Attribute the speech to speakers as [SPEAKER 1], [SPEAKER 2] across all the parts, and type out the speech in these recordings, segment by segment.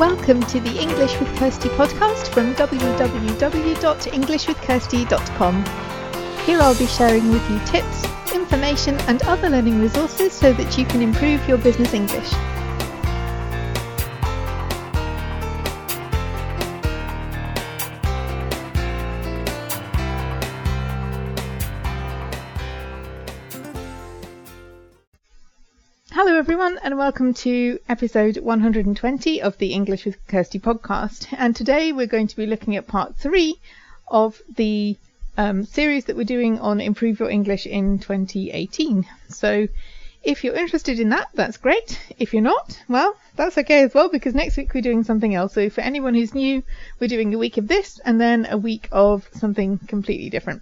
[SPEAKER 1] Welcome to the English with Kirsty podcast from www.englishwithkirsty.com. Here I'll be sharing with you tips, information, and other learning resources so that you can improve your business English. And welcome to episode 120 of the English with Kirsty podcast. And today we're going to be looking at part three of the um, series that we're doing on Improve Your English in 2018. So if you're interested in that, that's great. If you're not, well, that's okay as well because next week we're doing something else. So for anyone who's new, we're doing a week of this and then a week of something completely different.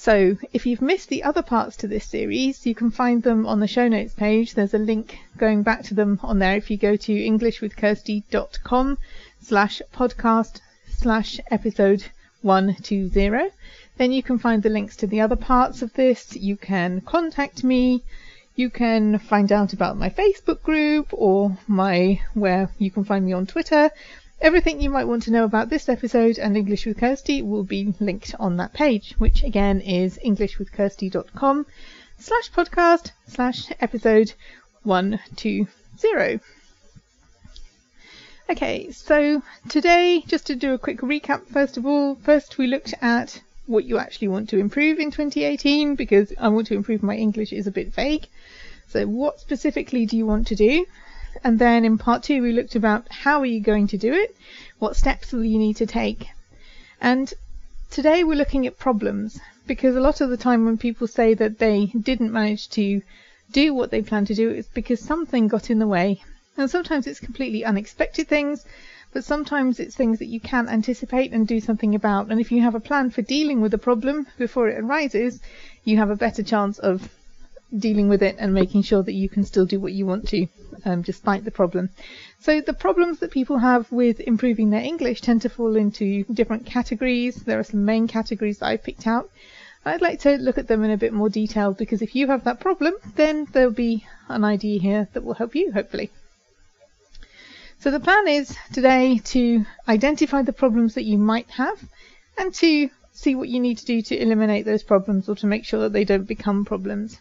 [SPEAKER 1] So if you've missed the other parts to this series, you can find them on the show notes page. There's a link going back to them on there. If you go to englishwithkirsty.com slash podcast slash episode 120, then you can find the links to the other parts of this. You can contact me. You can find out about my Facebook group or my, where you can find me on Twitter. Everything you might want to know about this episode and English with Kirsty will be linked on that page, which again is englishwithkirsty.com slash podcast slash episode 120. Okay, so today, just to do a quick recap, first of all, first we looked at what you actually want to improve in 2018 because I want to improve my English is a bit vague. So what specifically do you want to do? And then in part two, we looked about how are you going to do it? What steps will you need to take? And today we're looking at problems because a lot of the time when people say that they didn't manage to do what they planned to do, it's because something got in the way. And sometimes it's completely unexpected things, but sometimes it's things that you can't anticipate and do something about. And if you have a plan for dealing with a problem before it arises, you have a better chance of dealing with it and making sure that you can still do what you want to um, despite the problem. So the problems that people have with improving their English tend to fall into different categories. There are some main categories that I've picked out. I'd like to look at them in a bit more detail because if you have that problem, then there'll be an idea here that will help you, hopefully. So the plan is today to identify the problems that you might have and to see what you need to do to eliminate those problems or to make sure that they don't become problems.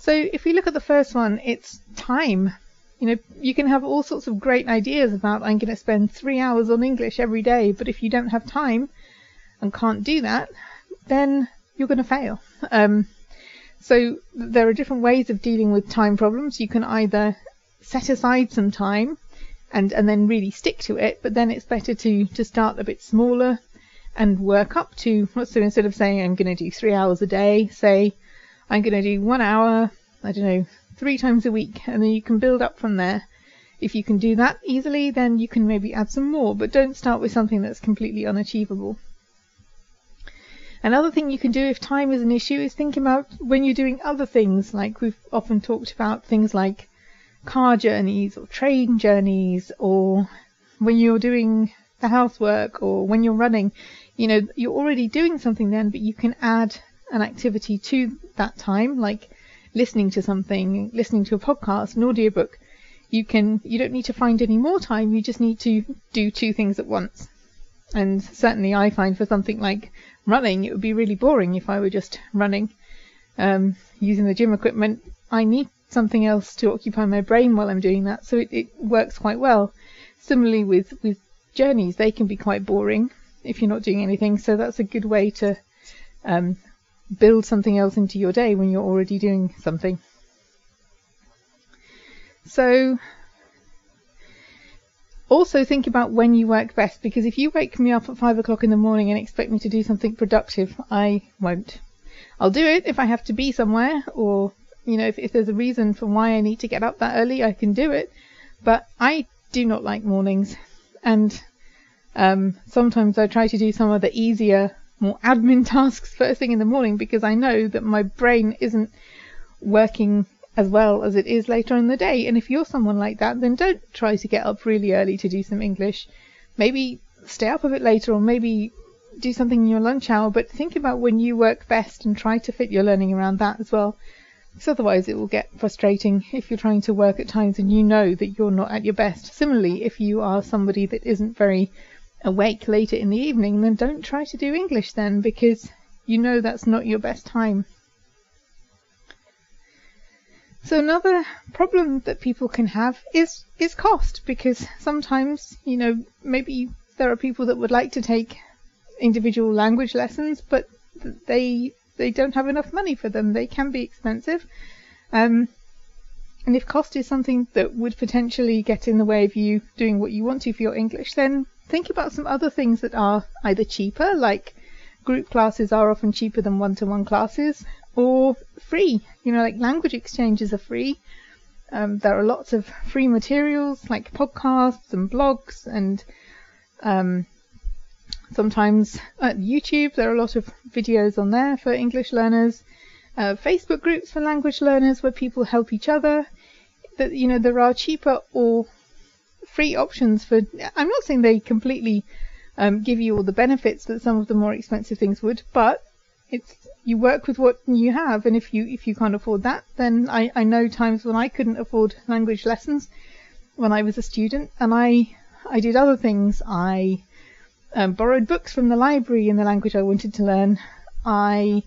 [SPEAKER 1] So if we look at the first one, it's time. You know, you can have all sorts of great ideas about I'm going to spend three hours on English every day, but if you don't have time and can't do that, then you're going to fail. Um, so there are different ways of dealing with time problems. You can either set aside some time and, and then really stick to it, but then it's better to, to start a bit smaller and work up to, so instead of saying I'm going to do three hours a day, say I'm going to do one hour, I don't know, three times a week, and then you can build up from there. If you can do that easily, then you can maybe add some more, but don't start with something that's completely unachievable. Another thing you can do if time is an issue is think about when you're doing other things, like we've often talked about things like car journeys or train journeys, or when you're doing the housework or when you're running. You know, you're already doing something then, but you can add an activity to that time, like listening to something, listening to a podcast, an audiobook, you can you don't need to find any more time, you just need to do two things at once. And certainly I find for something like running, it would be really boring if I were just running. Um, using the gym equipment, I need something else to occupy my brain while I'm doing that, so it, it works quite well. Similarly with, with journeys, they can be quite boring if you're not doing anything, so that's a good way to um, build something else into your day when you're already doing something. So also think about when you work best because if you wake me up at five o'clock in the morning and expect me to do something productive, I won't. I'll do it if I have to be somewhere or, you know, if, if there's a reason for why I need to get up that early, I can do it. But I do not like mornings. And um, sometimes I try to do some of the easier more admin tasks first thing in the morning because I know that my brain isn't working as well as it is later in the day. And if you're someone like that, then don't try to get up really early to do some English. Maybe stay up a bit later or maybe do something in your lunch hour, but think about when you work best and try to fit your learning around that as well. because otherwise it will get frustrating if you're trying to work at times and you know that you're not at your best. Similarly, if you are somebody that isn't very awake later in the evening, then don't try to do English then because you know that's not your best time. So another problem that people can have is is cost because sometimes, you know, maybe there are people that would like to take individual language lessons, but they they don't have enough money for them. They can be expensive. Um, and if cost is something that would potentially get in the way of you doing what you want to for your English, then think about some other things that are either cheaper, like group classes are often cheaper than one-to-one classes, or free. You know, like language exchanges are free. Um, there are lots of free materials like podcasts and blogs and um, sometimes at YouTube there are a lot of videos on there for English learners. Uh, Facebook groups for language learners where people help each other. That you know there are cheaper or free options for. I'm not saying they completely um, give you all the benefits that some of the more expensive things would, but it's you work with what you have, and if you if you can't afford that, then I I know times when I couldn't afford language lessons when I was a student, and I I did other things. I um, borrowed books from the library in the language I wanted to learn. I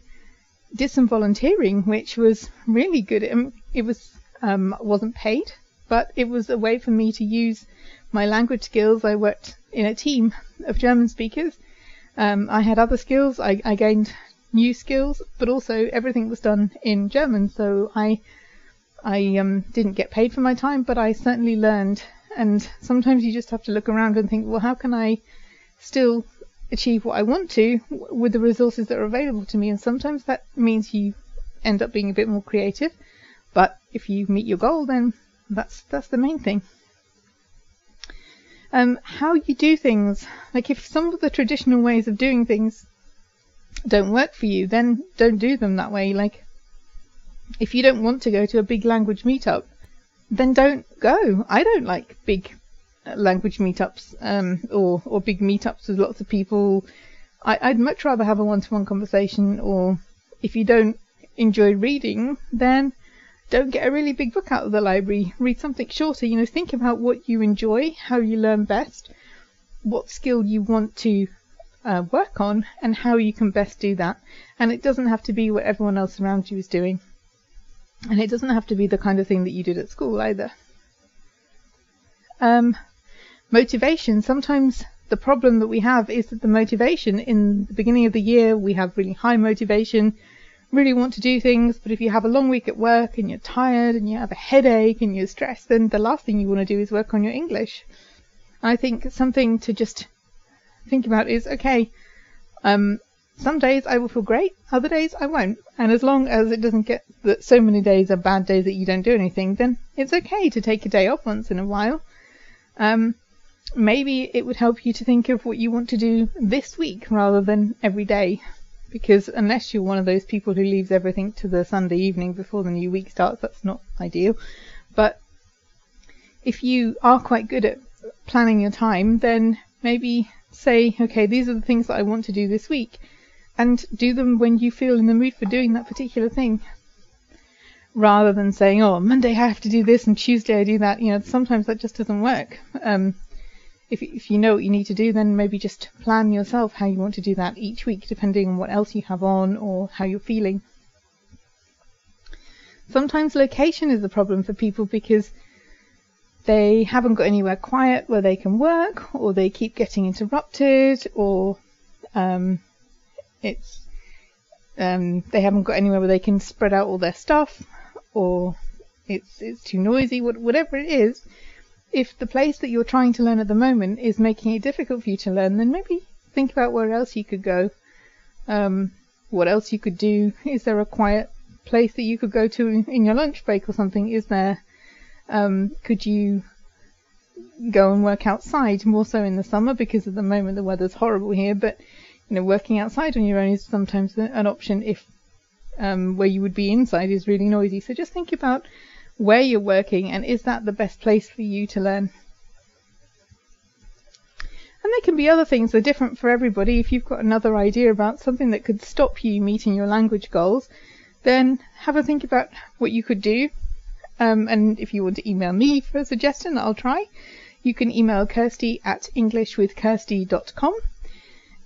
[SPEAKER 1] did some volunteering, which was really good. It, it was um, wasn't paid, but it was a way for me to use my language skills. I worked in a team of German speakers. Um, I had other skills. I, I gained new skills, but also everything was done in German. So I I um, didn't get paid for my time, but I certainly learned. And sometimes you just have to look around and think, well, how can I still achieve what I want to with the resources that are available to me? And sometimes that means you end up being a bit more creative. But if you meet your goal, then that's that's the main thing. Um, how you do things, like if some of the traditional ways of doing things don't work for you, then don't do them that way. Like, if you don't want to go to a big language meetup, then don't go. I don't like big uh, language meetups um, or or big meetups with lots of people. I, would much rather have a one-to-one conversation. Or if you don't enjoy reading, then don't get a really big book out of the library. Read something shorter. You know, think about what you enjoy, how you learn best, what skill you want to uh, work on and how you can best do that. And it doesn't have to be what everyone else around you is doing. And it doesn't have to be the kind of thing that you did at school either. Um, motivation. Sometimes the problem that we have is that the motivation in the beginning of the year, we have really high motivation, really want to do things, but if you have a long week at work and you're tired and you have a headache and you're stressed, then the last thing you want to do is work on your English. I think something to just think about is okay, um, some days I will feel great, other days I won't. And as long as it doesn't get that so many days are bad days that you don't do anything, then it's okay to take a day off once in a while. Um, maybe it would help you to think of what you want to do this week rather than every day. Because unless you're one of those people who leaves everything to the Sunday evening before the new week starts, that's not ideal. But if you are quite good at planning your time, then maybe say, okay, these are the things that I want to do this week, and do them when you feel in the mood for doing that particular thing. Rather than saying, oh, Monday I have to do this and Tuesday I do that. You know, sometimes that just doesn't work. Um, if, if you know what you need to do, then maybe just plan yourself how you want to do that each week, depending on what else you have on or how you're feeling. Sometimes location is a problem for people because they haven't got anywhere quiet where they can work, or they keep getting interrupted, or um, it's um, they haven't got anywhere where they can spread out all their stuff, or it's it's too noisy. Whatever it is, if the place that you're trying to learn at the moment is making it difficult for you to learn, then maybe think about where else you could go. Um, what else you could do? Is there a quiet place that you could go to in your lunch break or something? Is there um, could you go and work outside more so in the summer because at the moment the weather's horrible here, but you know, working outside on your own is sometimes an option if um, where you would be inside is really noisy. So just think about where you're working and is that the best place for you to learn. And there can be other things that are different for everybody. If you've got another idea about something that could stop you meeting your language goals, then have a think about what you could do. Um, and if you want to email me for a suggestion, I'll try. You can email Kirsty at englishwithkirsty.com.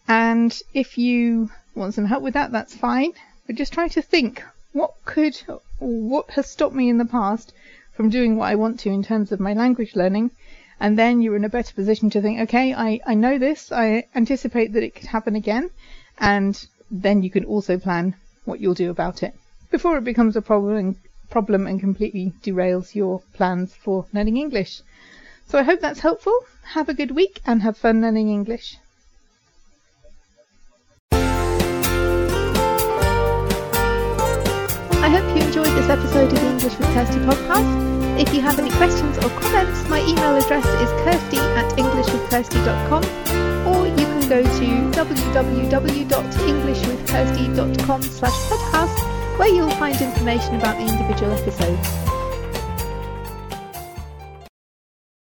[SPEAKER 1] And if you want some help with that, that's fine. But just try to think what could, what has stopped me in the past from doing what I want to in terms of my language learning. And then you're in a better position to think, okay, I, I know this, I anticipate that it could happen again. And then you can also plan what you'll do about it before it becomes a problem and, problem and completely derails your plans for learning English. So I hope that's helpful. Have a good week and have fun learning English. I hope you enjoyed this episode of the English with Kirsty podcast. If you have any questions or comments, my email address is kirsty at englishwithkirsty.com or you can go to www.englishwithkirsty.com slash podcast where you'll find information about the individual episodes.